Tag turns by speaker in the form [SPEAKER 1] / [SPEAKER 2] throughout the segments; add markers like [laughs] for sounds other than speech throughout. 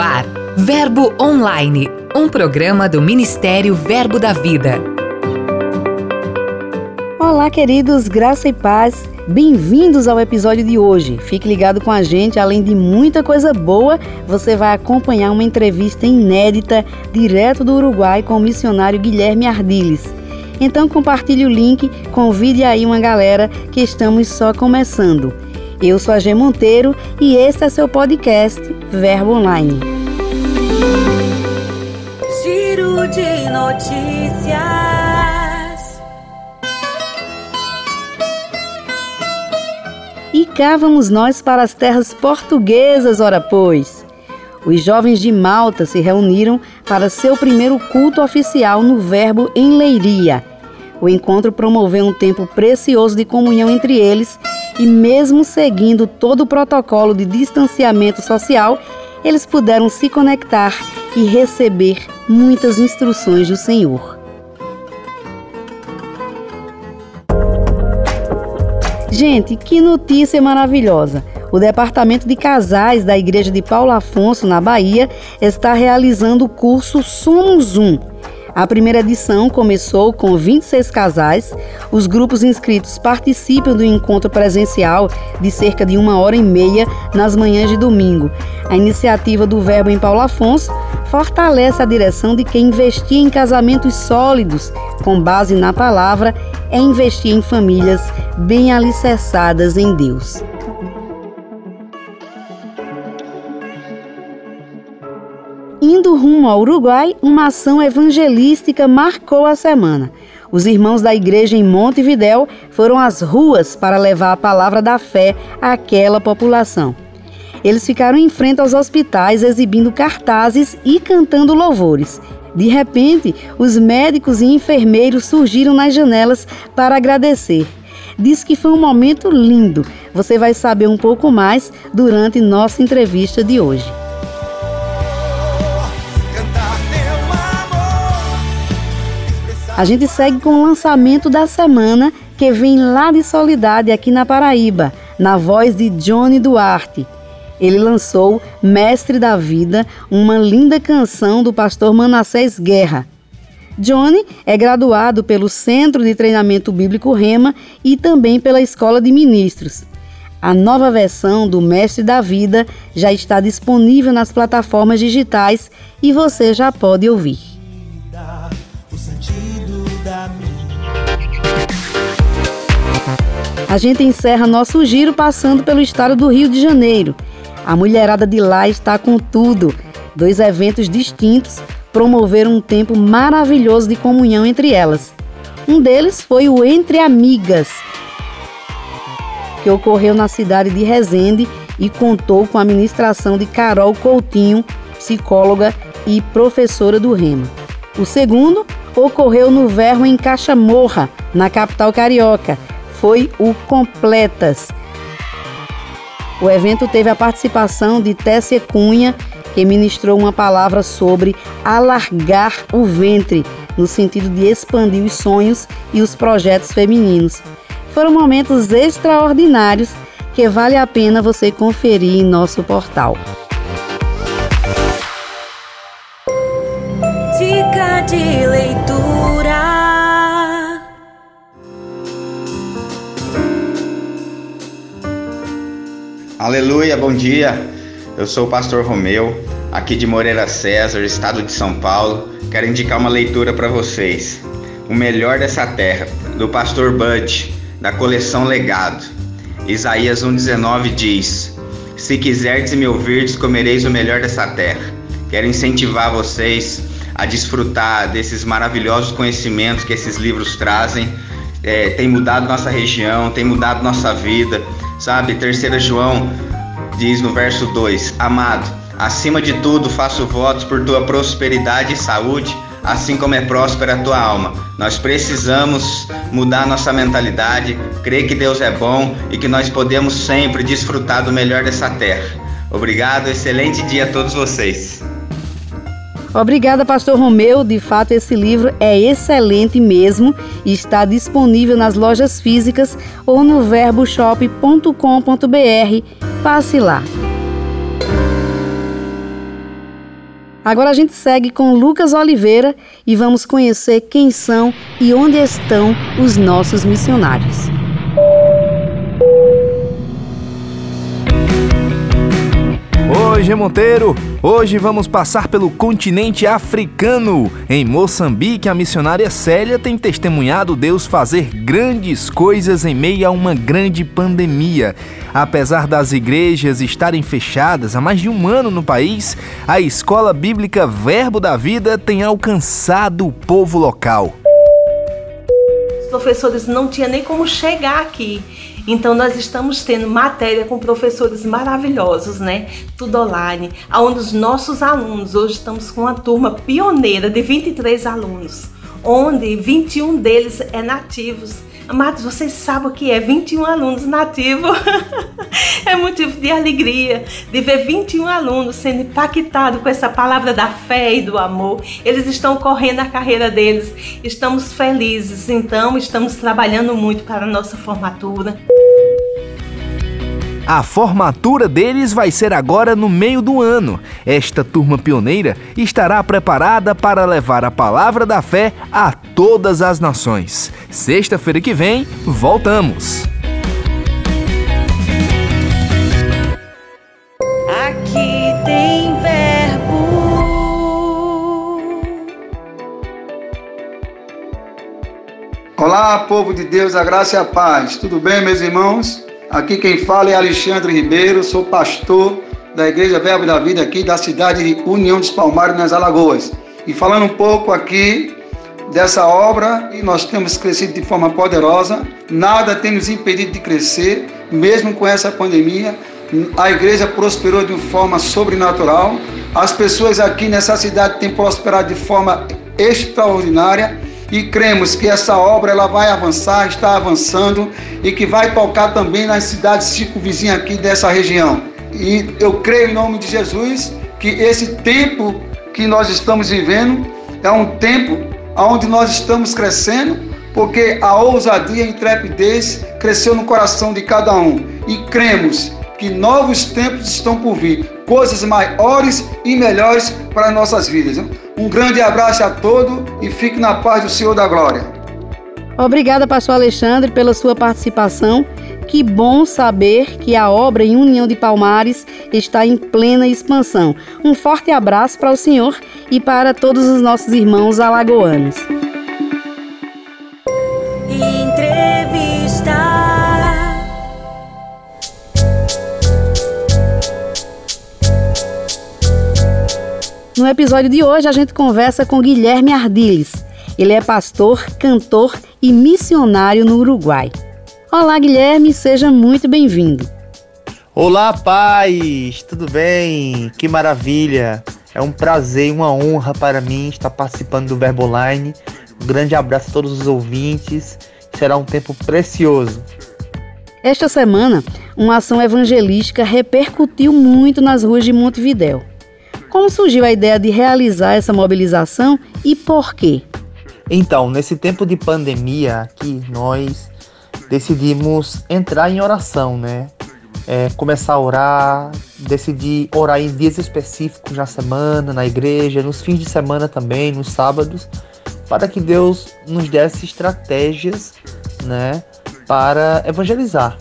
[SPEAKER 1] ar, Verbo Online, um programa do Ministério Verbo da Vida.
[SPEAKER 2] Olá, queridos, graça e paz. Bem-vindos ao episódio de hoje. Fique ligado com a gente, além de muita coisa boa, você vai acompanhar uma entrevista inédita direto do Uruguai com o missionário Guilherme Ardiles. Então compartilhe o link, convide aí uma galera que estamos só começando. Eu sou a G Monteiro e este é seu podcast Verbo Online.
[SPEAKER 3] Giro de notícias.
[SPEAKER 2] E cá vamos nós para as terras portuguesas, ora pois. Os jovens de Malta se reuniram para seu primeiro culto oficial no Verbo em Leiria. O encontro promoveu um tempo precioso de comunhão entre eles e, mesmo seguindo todo o protocolo de distanciamento social, eles puderam se conectar e receber muitas instruções do Senhor. Gente, que notícia maravilhosa! O Departamento de Casais da Igreja de Paulo Afonso, na Bahia, está realizando o curso Somos Um a primeira edição começou com 26 casais. Os grupos inscritos participam do encontro presencial de cerca de uma hora e meia nas manhãs de domingo. A iniciativa do Verbo em Paulo Afonso fortalece a direção de que investir em casamentos sólidos, com base na palavra, é investir em famílias bem alicerçadas em Deus. Indo rumo ao Uruguai, uma ação evangelística marcou a semana. Os irmãos da igreja em Montevidéu foram às ruas para levar a palavra da fé àquela população. Eles ficaram em frente aos hospitais exibindo cartazes e cantando louvores. De repente, os médicos e enfermeiros surgiram nas janelas para agradecer. Diz que foi um momento lindo. Você vai saber um pouco mais durante nossa entrevista de hoje. A gente segue com o lançamento da semana que vem lá de Solidade, aqui na Paraíba, na voz de Johnny Duarte. Ele lançou Mestre da Vida, uma linda canção do pastor Manassés Guerra. Johnny é graduado pelo Centro de Treinamento Bíblico Rema e também pela Escola de Ministros. A nova versão do Mestre da Vida já está disponível nas plataformas digitais e você já pode ouvir. A gente encerra nosso giro passando pelo estado do Rio de Janeiro. A mulherada de lá está com tudo. Dois eventos distintos promoveram um tempo maravilhoso de comunhão entre elas. Um deles foi o Entre Amigas, que ocorreu na cidade de Resende e contou com a ministração de Carol Coutinho, psicóloga e professora do Remo. O segundo ocorreu no Verro em Caixa Morra, na capital carioca, foi o Completas. O evento teve a participação de Tessia Cunha, que ministrou uma palavra sobre alargar o ventre, no sentido de expandir os sonhos e os projetos femininos. Foram momentos extraordinários que vale a pena você conferir em nosso portal.
[SPEAKER 4] Aleluia, bom dia. Eu sou o pastor Romeu, aqui de Moreira César, estado de São Paulo. Quero indicar uma leitura para vocês. O melhor dessa terra, do pastor Bud, da coleção Legado. Isaías 1:19 diz: Se quiserdes me ouvirdes, comereis o melhor dessa terra. Quero incentivar vocês a desfrutar desses maravilhosos conhecimentos que esses livros trazem. É, tem mudado nossa região, tem mudado nossa vida Sabe, 3 João diz no verso 2: Amado, acima de tudo faço votos por tua prosperidade e saúde, assim como é próspera a tua alma. Nós precisamos mudar nossa mentalidade, crer que Deus é bom e que nós podemos sempre desfrutar do melhor dessa terra. Obrigado, excelente dia a todos vocês.
[SPEAKER 2] Obrigada, Pastor Romeu. De fato, esse livro é excelente mesmo e está disponível nas lojas físicas ou no verboshop.com.br. Passe lá. Agora a gente segue com Lucas Oliveira e vamos conhecer quem são e onde estão os nossos missionários.
[SPEAKER 5] Oi, G Monteiro! Hoje vamos passar pelo continente africano. Em Moçambique, a missionária Célia tem testemunhado Deus fazer grandes coisas em meio a uma grande pandemia. Apesar das igrejas estarem fechadas há mais de um ano no país, a escola bíblica Verbo da Vida tem alcançado o povo local.
[SPEAKER 6] Os professores não tinham nem como chegar aqui. Então nós estamos tendo matéria com professores maravilhosos, né? Tudo online, onde os nossos alunos, hoje estamos com uma turma pioneira de 23 alunos, onde 21 deles é nativos Amados, vocês sabem o que é 21 alunos nativos? [laughs] é motivo de alegria de ver 21 alunos sendo impactados com essa palavra da fé e do amor. Eles estão correndo a carreira deles. Estamos felizes, então estamos trabalhando muito para a nossa formatura.
[SPEAKER 5] A formatura deles vai ser agora no meio do ano. Esta turma pioneira estará preparada para levar a palavra da fé a todas as nações. Sexta-feira que vem, voltamos.
[SPEAKER 3] Aqui tem verbo.
[SPEAKER 7] Olá, povo de Deus, a graça e a paz. Tudo bem, meus irmãos? Aqui quem fala é Alexandre Ribeiro, sou pastor da Igreja Verbo da Vida aqui da cidade de União dos Palmares, nas Alagoas. E falando um pouco aqui dessa obra, e nós temos crescido de forma poderosa, nada tem nos impedido de crescer, mesmo com essa pandemia. A igreja prosperou de uma forma sobrenatural. As pessoas aqui nessa cidade têm prosperado de forma extraordinária e cremos que essa obra ela vai avançar, está avançando e que vai tocar também nas cidades circunvizinhas aqui dessa região. E eu creio em nome de Jesus que esse tempo que nós estamos vivendo é um tempo onde nós estamos crescendo, porque a ousadia e a intrepidez cresceu no coração de cada um. E cremos que novos tempos estão por vir, coisas maiores e melhores para nossas vidas. Um grande abraço a todos e fique na paz do Senhor da Glória.
[SPEAKER 2] Obrigada, pastor Alexandre, pela sua participação. Que bom saber que a obra em União de Palmares está em plena expansão. Um forte abraço para o senhor e para todos os nossos irmãos alagoanos. Episódio de hoje, a gente conversa com Guilherme Ardiles. Ele é pastor, cantor e missionário no Uruguai. Olá, Guilherme, seja muito bem-vindo.
[SPEAKER 8] Olá, paz! Tudo bem? Que maravilha! É um prazer e uma honra para mim estar participando do Verbo Online. Um grande abraço a todos os ouvintes. Será um tempo precioso.
[SPEAKER 2] Esta semana, uma ação evangelística repercutiu muito nas ruas de Montevidéu. Como surgiu a ideia de realizar essa mobilização e por quê?
[SPEAKER 8] Então, nesse tempo de pandemia aqui, nós decidimos entrar em oração, né? É, começar a orar, decidir orar em dias específicos na semana, na igreja, nos fins de semana também, nos sábados, para que Deus nos desse estratégias, né, para evangelizar.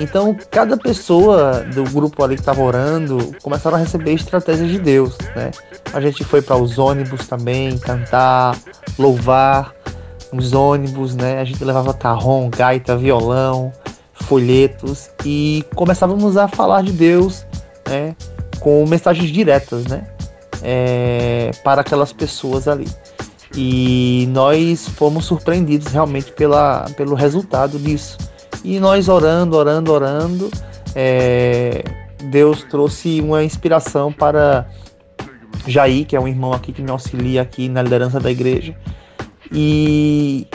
[SPEAKER 8] Então, cada pessoa do grupo ali que estava orando começaram a receber estratégias de Deus, né? A gente foi para os ônibus também, cantar, louvar nos ônibus, né? A gente levava carrom, gaita, violão, folhetos e começávamos a falar de Deus, né? Com mensagens diretas, né? É, para aquelas pessoas ali. E nós fomos surpreendidos realmente pela, pelo resultado disso e nós orando, orando, orando, é, Deus trouxe uma inspiração para Jair, que é um irmão aqui que me auxilia aqui na liderança da igreja. E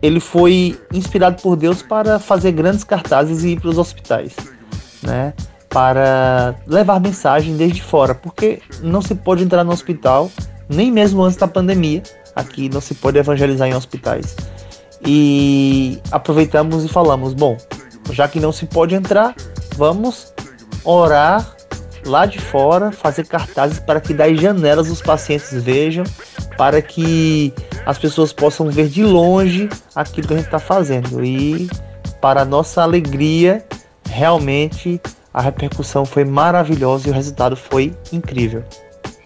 [SPEAKER 8] ele foi inspirado por Deus para fazer grandes cartazes e ir para os hospitais, né? Para levar mensagem desde fora, porque não se pode entrar no hospital, nem mesmo antes da pandemia. Aqui não se pode evangelizar em hospitais. E aproveitamos e falamos: bom, já que não se pode entrar, vamos orar lá de fora fazer cartazes para que das janelas os pacientes vejam, para que as pessoas possam ver de longe aquilo que a gente está fazendo. E para nossa alegria, realmente a repercussão foi maravilhosa e o resultado foi incrível.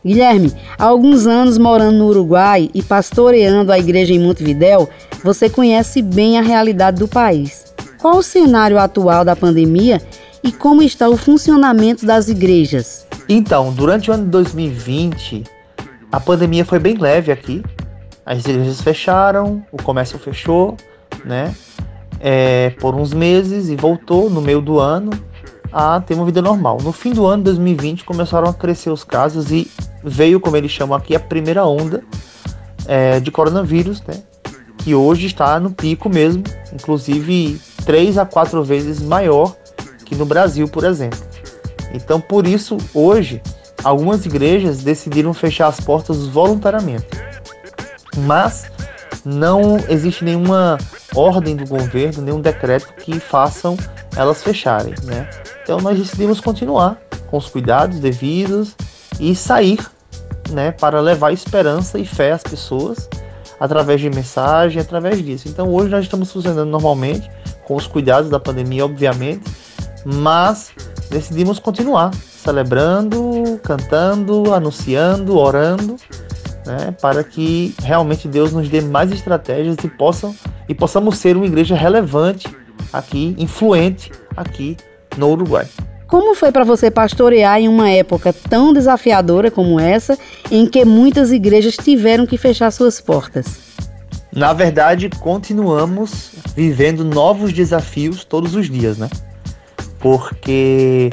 [SPEAKER 2] Guilherme, há alguns anos morando no Uruguai e pastoreando a igreja em Montevidéu, você conhece bem a realidade do país. Qual o cenário atual da pandemia e como está o funcionamento das igrejas?
[SPEAKER 8] Então, durante o ano de 2020, a pandemia foi bem leve aqui. As igrejas fecharam, o comércio fechou, né? É, por uns meses e voltou no meio do ano a ter uma vida normal. No fim do ano de 2020 começaram a crescer os casos e veio, como eles chamam aqui, a primeira onda é, de coronavírus, né? Que hoje está no pico mesmo, inclusive três a quatro vezes maior que no Brasil, por exemplo. Então, por isso, hoje, algumas igrejas decidiram fechar as portas voluntariamente. Mas não existe nenhuma ordem do governo, nenhum decreto que façam elas fecharem, né? Então nós decidimos continuar com os cuidados devidos e sair, né, para levar esperança e fé às pessoas através de mensagem, através disso. Então hoje nós estamos funcionando normalmente com os cuidados da pandemia, obviamente, mas decidimos continuar celebrando, cantando, anunciando, orando, né, para que realmente Deus nos dê mais estratégias e possam e possamos ser uma igreja relevante aqui, influente aqui no Uruguai.
[SPEAKER 2] Como foi para você pastorear em uma época tão desafiadora como essa, em que muitas igrejas tiveram que fechar suas portas?
[SPEAKER 8] Na verdade, continuamos vivendo novos desafios todos os dias, né? Porque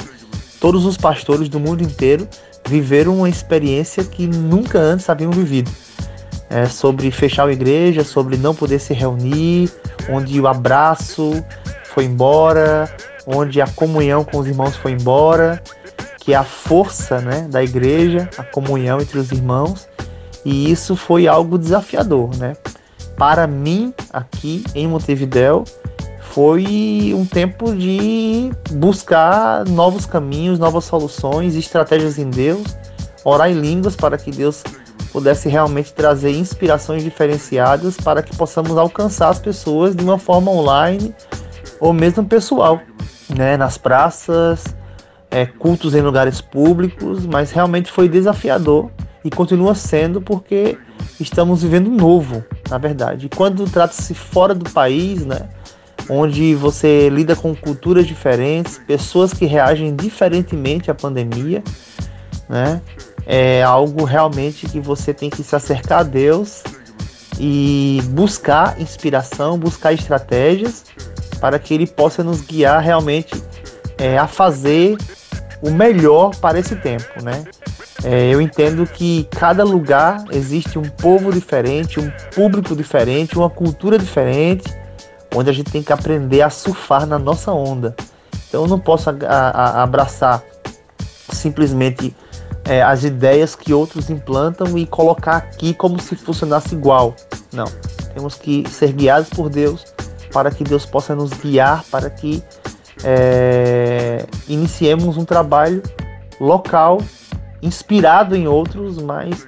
[SPEAKER 8] todos os pastores do mundo inteiro viveram uma experiência que nunca antes haviam vivido. É sobre fechar a igreja, sobre não poder se reunir, onde o abraço foi embora, onde a comunhão com os irmãos foi embora, que é a força né, da igreja, a comunhão entre os irmãos, e isso foi algo desafiador, né? Para mim, aqui em Montevidéu, foi um tempo de buscar novos caminhos, novas soluções, estratégias em Deus, orar em línguas para que Deus pudesse realmente trazer inspirações diferenciadas para que possamos alcançar as pessoas de uma forma online ou mesmo pessoal né, nas praças, é, cultos em lugares públicos, mas realmente foi desafiador e continua sendo porque estamos vivendo novo, na verdade. E quando trata-se fora do país, né, onde você lida com culturas diferentes, pessoas que reagem diferentemente à pandemia, né, é algo realmente que você tem que se acercar a Deus e buscar inspiração, buscar estratégias para que Ele possa nos guiar realmente é, a fazer o melhor para esse tempo, né? É, eu entendo que cada lugar existe um povo diferente, um público diferente, uma cultura diferente, onde a gente tem que aprender a surfar na nossa onda. Então eu não posso a, a, abraçar simplesmente é, as ideias que outros implantam e colocar aqui como se funcionasse igual. Não. Temos que ser guiados por Deus para que Deus possa nos guiar, para que é, iniciemos um trabalho local, inspirado em outros, mas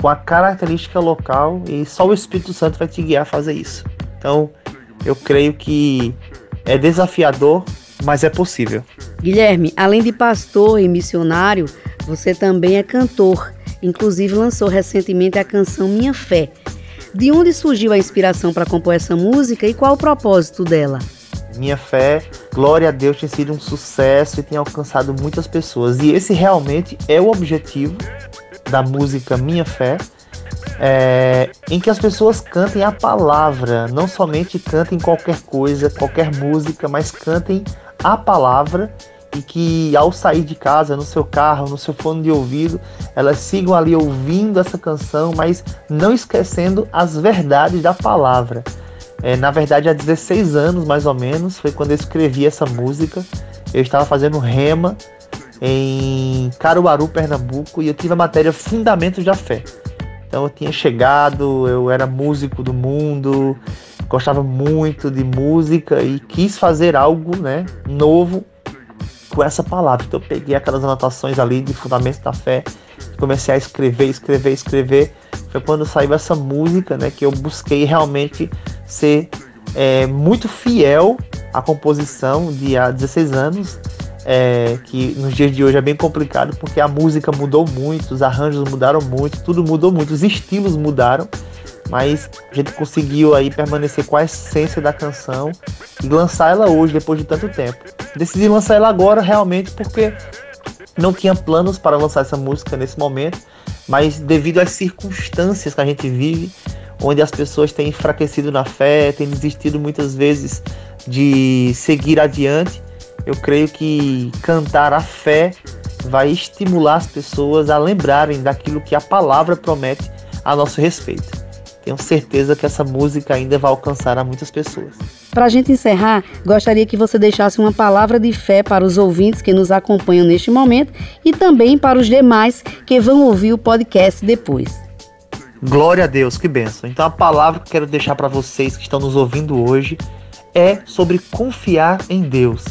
[SPEAKER 8] com a característica local e só o Espírito Santo vai te guiar a fazer isso. Então, eu creio que é desafiador, mas é possível.
[SPEAKER 2] Guilherme, além de pastor e missionário, você também é cantor. Inclusive lançou recentemente a canção Minha Fé, de onde surgiu a inspiração para compor essa música e qual o propósito dela?
[SPEAKER 8] Minha fé, glória a Deus, tem sido um sucesso e tem alcançado muitas pessoas. E esse realmente é o objetivo da música Minha Fé, é, em que as pessoas cantem a palavra, não somente cantem qualquer coisa, qualquer música, mas cantem a palavra e que ao sair de casa, no seu carro, no seu fone de ouvido, elas sigam ali ouvindo essa canção, mas não esquecendo as verdades da palavra. É, na verdade, há 16 anos mais ou menos foi quando eu escrevi essa música. Eu estava fazendo rema em Caruaru, Pernambuco, e eu tive a matéria Fundamentos da Fé. Então eu tinha chegado, eu era músico do mundo, gostava muito de música e quis fazer algo né, novo com essa palavra. Então eu peguei aquelas anotações ali de fundamentos da fé, comecei a escrever, escrever, escrever. Foi quando saiu essa música, né, que eu busquei realmente ser é, muito fiel à composição de há 16 anos, é, que nos dias de hoje é bem complicado porque a música mudou muito, os arranjos mudaram muito, tudo mudou muito, os estilos mudaram mas a gente conseguiu aí permanecer com a essência da canção e lançar ela hoje, depois de tanto tempo. Decidi lançar ela agora realmente porque não tinha planos para lançar essa música nesse momento, mas devido às circunstâncias que a gente vive, onde as pessoas têm enfraquecido na fé, têm desistido muitas vezes de seguir adiante, eu creio que cantar a fé vai estimular as pessoas a lembrarem daquilo que a palavra promete a nosso respeito. Tenho certeza que essa música ainda vai alcançar a muitas pessoas.
[SPEAKER 2] Para a gente encerrar, gostaria que você deixasse uma palavra de fé para os ouvintes que nos acompanham neste momento e também para os demais que vão ouvir o podcast depois.
[SPEAKER 8] Glória a Deus, que benção. Então a palavra que quero deixar para vocês que estão nos ouvindo hoje é sobre confiar em Deus.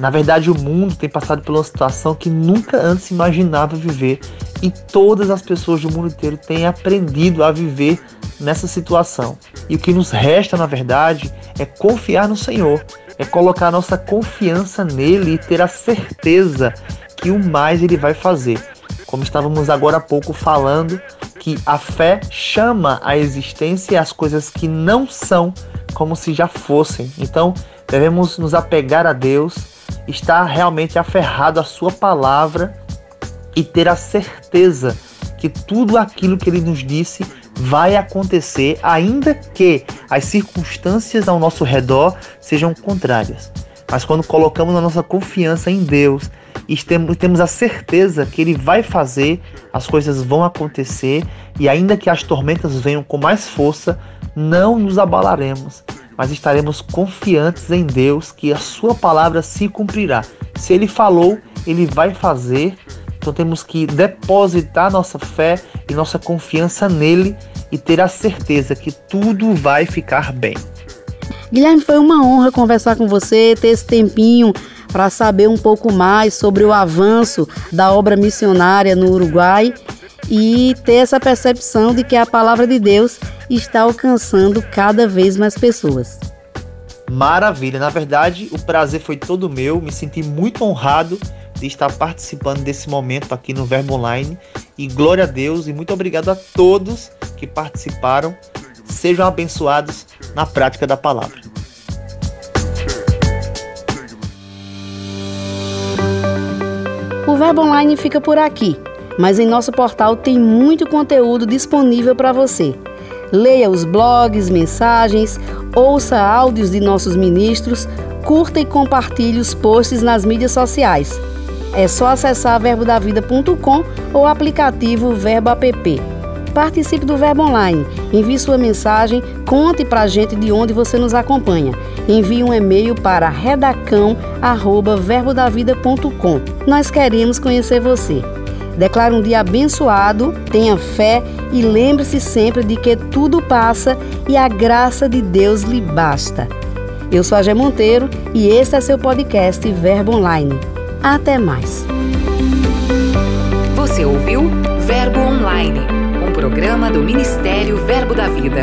[SPEAKER 8] Na verdade, o mundo tem passado por uma situação que nunca antes imaginava viver e todas as pessoas do mundo inteiro têm aprendido a viver nessa situação. E o que nos resta, na verdade, é confiar no Senhor, é colocar nossa confiança nele e ter a certeza que o mais ele vai fazer. Como estávamos agora há pouco falando, que a fé chama a existência as coisas que não são como se já fossem. Então, devemos nos apegar a Deus, estar realmente aferrado à sua palavra e ter a certeza que tudo aquilo que ele nos disse vai acontecer, ainda que as circunstâncias ao nosso redor sejam contrárias. Mas quando colocamos a nossa confiança em Deus e temos a certeza que Ele vai fazer, as coisas vão acontecer e ainda que as tormentas venham com mais força, não nos abalaremos, mas estaremos confiantes em Deus que a Sua palavra se cumprirá. Se Ele falou, Ele vai fazer. Então temos que depositar nossa fé e nossa confiança nele e ter a certeza que tudo vai ficar bem.
[SPEAKER 2] Guilherme, foi uma honra conversar com você, ter esse tempinho para saber um pouco mais sobre o avanço da obra missionária no Uruguai e ter essa percepção de que a palavra de Deus está alcançando cada vez mais pessoas.
[SPEAKER 8] Maravilha, na verdade o prazer foi todo meu, me senti muito honrado de estar participando desse momento aqui no Verbo Online. E glória a Deus e muito obrigado a todos que participaram. Sejam abençoados na prática da palavra.
[SPEAKER 2] O Verbo Online fica por aqui, mas em nosso portal tem muito conteúdo disponível para você. Leia os blogs, mensagens, ouça áudios de nossos ministros, curta e compartilhe os posts nas mídias sociais. É só acessar verbodavida.com ou aplicativo Verbo App. Participe do Verbo Online, envie sua mensagem, conte pra gente de onde você nos acompanha. Envie um e-mail para redacão@verbodavida.com. Nós queremos conhecer você. Declare um dia abençoado, tenha fé e lembre-se sempre de que tudo passa e a graça de Deus lhe basta. Eu sou a Gé Monteiro e este é seu podcast Verbo Online. Até mais.
[SPEAKER 1] Você ouviu Verbo Online, um programa do Ministério Verbo da Vida.